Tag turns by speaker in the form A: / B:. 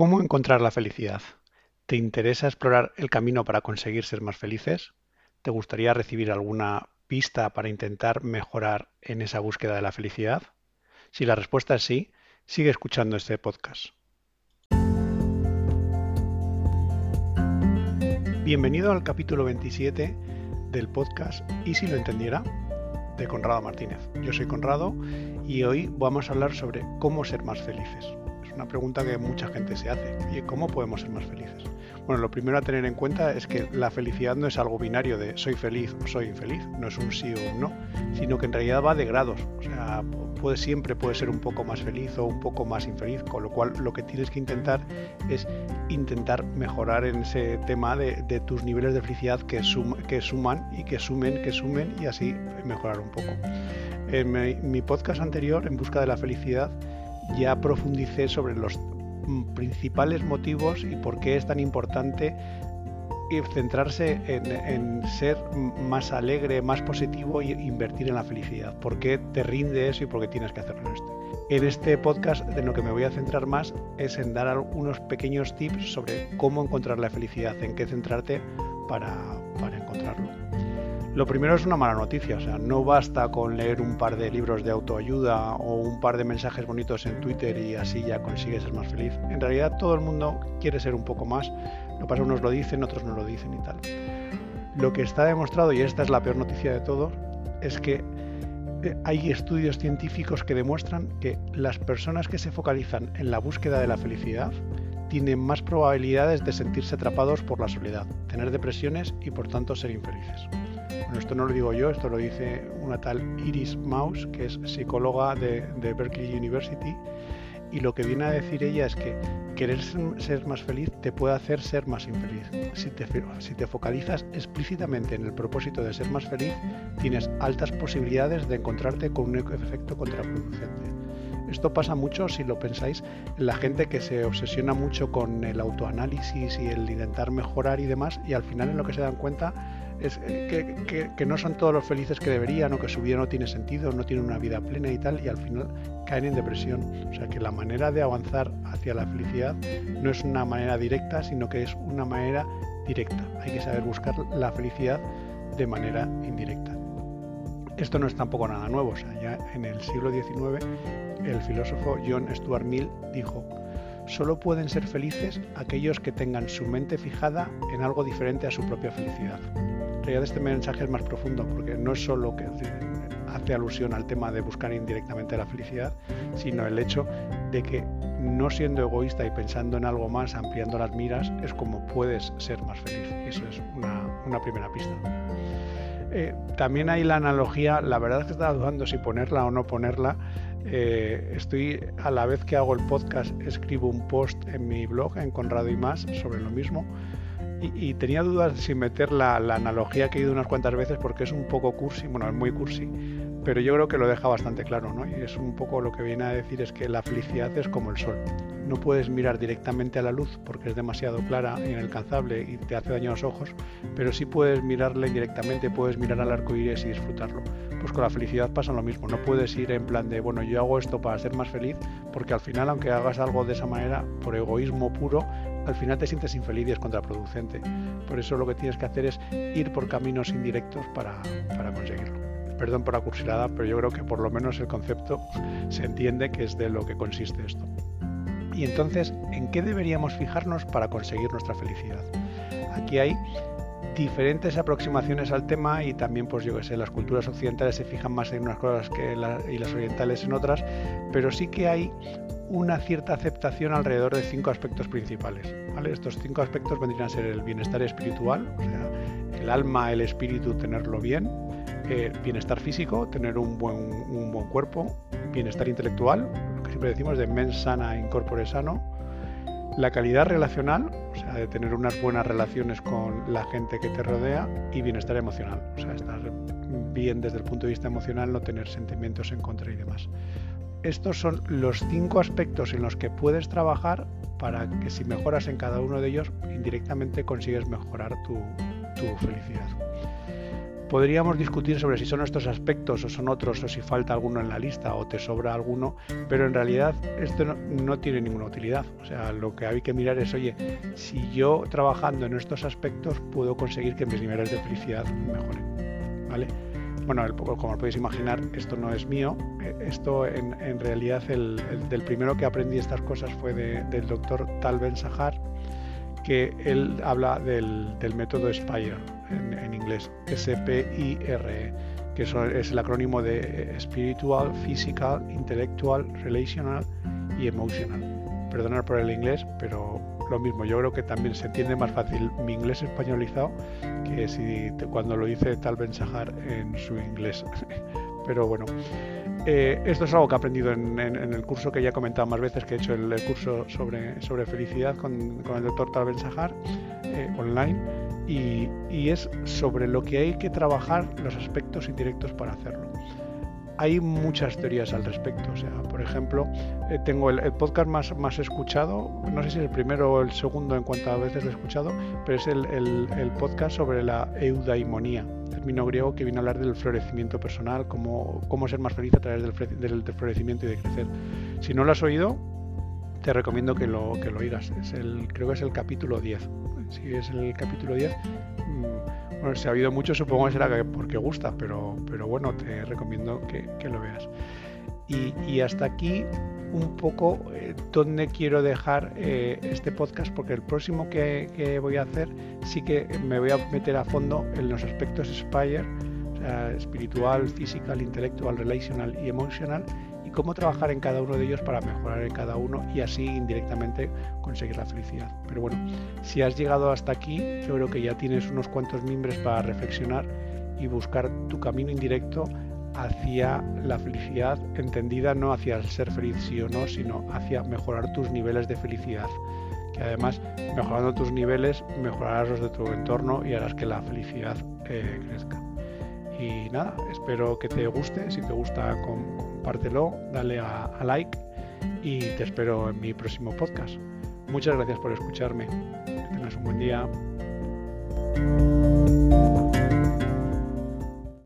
A: ¿Cómo encontrar la felicidad? ¿Te interesa explorar el camino para conseguir ser más felices? ¿Te gustaría recibir alguna pista para intentar mejorar en esa búsqueda de la felicidad? Si la respuesta es sí, sigue escuchando este podcast. Bienvenido al capítulo 27 del podcast ¿Y si lo entendiera? de Conrado Martínez. Yo soy Conrado y hoy vamos a hablar sobre cómo ser más felices una pregunta que mucha gente se hace. ¿Y ¿cómo podemos ser más felices? Bueno, lo primero a tener en cuenta es que la felicidad no es algo binario de soy feliz o soy infeliz, no es un sí o un no, sino que en realidad va de grados. O sea, puede, siempre puede ser un poco más feliz o un poco más infeliz, con lo cual lo que tienes que intentar es intentar mejorar en ese tema de, tus niveles de felicidad que, que suman y que sumen, que sumen y así mejorar un poco. En mi podcast anterior, En Busca de la Felicidad, ya profundicé sobre los principales motivos y por qué es tan importante centrarse en, ser más alegre, más positivo e invertir en la felicidad. ¿Por qué te rinde eso y por qué tienes que hacerlo en este? En este podcast de lo que me voy a centrar más es en dar unos pequeños tips sobre cómo encontrar la felicidad, en qué centrarte para. Lo primero es una mala noticia, o sea, no basta con leer un par de libros de autoayuda o un par de mensajes bonitos en Twitter y así ya consigues ser más feliz. En realidad todo el mundo quiere ser un poco más, lo pasa unos lo dicen, otros no lo dicen y tal. Lo que está demostrado, y esta es la peor noticia de todos, es que eh, hay estudios científicos que demuestran que las personas que se focalizan en la búsqueda de la felicidad tienen más probabilidades de sentirse atrapados por la soledad, tener depresiones y por tanto ser infelices. Bueno, esto no lo digo yo, esto lo dice una tal Iris Maus, que es psicóloga de, Berkeley University, y lo que viene a decir ella es que querer ser más feliz te puede hacer ser más infeliz. Si te focalizas explícitamente en el propósito de ser más feliz, tienes altas posibilidades de encontrarte con un efecto contraproducente. Esto pasa mucho, si lo pensáis, en la gente que se obsesiona mucho con el autoanálisis y el intentar mejorar y demás, y al final en lo que se dan cuenta es eh, que, no son todos los felices que deberían o que su vida no tiene sentido, no tiene una vida plena y tal, y al final caen en depresión. O sea que la manera de avanzar hacia la felicidad no es una manera directa, sino que es una manera directa. Hay que saber buscar la felicidad de manera indirecta. Esto no es tampoco nada nuevo, o sea, ya en el siglo XIX el filósofo John Stuart Mill dijo, solo pueden ser felices aquellos que tengan su mente fijada en algo diferente a su propia felicidad realidad este mensaje es más profundo porque no es solo que hace alusión al tema de buscar indirectamente la felicidad, sino el hecho de que no siendo egoísta y pensando en algo más, ampliando las miras, es como puedes ser más feliz. Eso es una, primera pista. Eh, también hay la analogía, la verdad es que estaba dudando si ponerla o no ponerla. Eh, estoy a la vez que hago el podcast, escribo un post en mi blog, en Conrado y más, sobre lo mismo y, tenía dudas si meter la, analogía que he ido unas cuantas veces porque es un poco cursi, bueno, es muy cursi, pero yo creo que lo deja bastante claro, ¿no? Y es un poco lo que viene a decir es que la felicidad es como el sol. No puedes mirar directamente a la luz porque es demasiado clara e inalcanzable y te hace daño a los ojos, pero sí puedes mirarla indirectamente, puedes mirar al arco iris y disfrutarlo. Pues con la felicidad pasa lo mismo, no puedes ir en plan de, bueno, yo hago esto para ser más feliz, porque al final, aunque hagas algo de esa manera, por egoísmo puro, al final te sientes infeliz y es contraproducente. Por eso lo que tienes que hacer es ir por caminos indirectos para, conseguirlo. Perdón por la cursilada, pero yo creo que por lo menos el concepto se entiende que es de lo que consiste esto. Y entonces, ¿en qué deberíamos fijarnos para conseguir nuestra felicidad? Aquí hay diferentes aproximaciones al tema y también pues yo que sé, las culturas occidentales se fijan más en unas cosas que y las orientales en otras, pero sí que hay una cierta aceptación alrededor de cinco aspectos principales. ¿vale? Estos cinco aspectos vendrían a ser el bienestar espiritual, o sea, el alma, el espíritu, tenerlo bien, bienestar físico, tener un buen, cuerpo, bienestar intelectual, lo que siempre decimos de mens sana in corpore sano, la calidad relacional, o sea, de tener unas buenas relaciones con la gente que te rodea, y bienestar emocional, o sea, estar bien desde el punto de vista emocional, no tener sentimientos en contra y demás estos son los cinco aspectos en los que puedes trabajar para que si mejoras en cada uno de ellos, indirectamente consigues mejorar tu, felicidad. Podríamos discutir sobre si son estos aspectos o son otros o si falta alguno en la lista o te sobra alguno, pero en realidad esto no, tiene ninguna utilidad. O sea, lo que hay que mirar es, oye, si yo trabajando en estos aspectos puedo conseguir que mis niveles de felicidad mejoren. ¿Vale? Bueno, como podéis imaginar, esto no es mío. Eh, esto en, realidad el, del primero que aprendí estas cosas fue del doctor Tal Ben Sahar, que él habla del, método SPIRE en, inglés, S-P-I-R-E, que es el acrónimo de Spiritual, Physical, Intellectual, Relational y Emotional. Perdonar por el inglés, pero lo mismo, yo creo que también se entiende más fácil mi inglés españolizado que si cuando lo dice Tal Ben Sahar en su inglés. pero bueno, eh, esto es algo que he aprendido en, el curso que ya he comentado más veces, que he hecho el, curso sobre, sobre felicidad con, el doctor Tal Ben Sahar eh, online. Y, es sobre lo que hay que trabajar los aspectos indirectos para hacerlo. Hay muchas teorías al respecto. O sea, por ejemplo, eh, tengo el, podcast más, más escuchado, no sé si es el primero o el segundo en cuanto a veces lo he escuchado, pero es el, podcast sobre la eudaimonía término griego que viene a hablar del florecimiento personal, cómo, cómo ser más feliz a través del, florecimiento y de crecer. Si no lo has oído, te recomiendo que lo, que lo oigas. Creo que es el capítulo 10. Si es el capítulo 10, mm, bueno, si ha habido mucho, supongo que será porque gusta, pero, pero bueno, te recomiendo que, que lo veas. Y, y, hasta aquí un poco eh, dónde quiero dejar eh, este podcast, porque el próximo que, voy a hacer sí que me voy a meter a fondo en los aspectos Spire, o sea, espiritual, physical, intelectual, relational y emotional, cómo trabajar en cada uno de ellos para mejorar en cada uno y así indirectamente conseguir la felicidad. Pero bueno, si has llegado hasta aquí, yo creo que ya tienes unos cuantos mimbres para reflexionar y buscar tu camino indirecto hacia la felicidad entendida no hacia el ser feliz sí o no, sino hacia mejorar tus niveles de felicidad. Que además, mejorando tus niveles, mejorarás los de tu entorno y harás que la felicidad eh, crezca. Y nada, espero que te guste. Si te gusta, compártelo, dale a, like y te espero en mi próximo podcast. Muchas gracias por escucharme. Que tengas un buen día.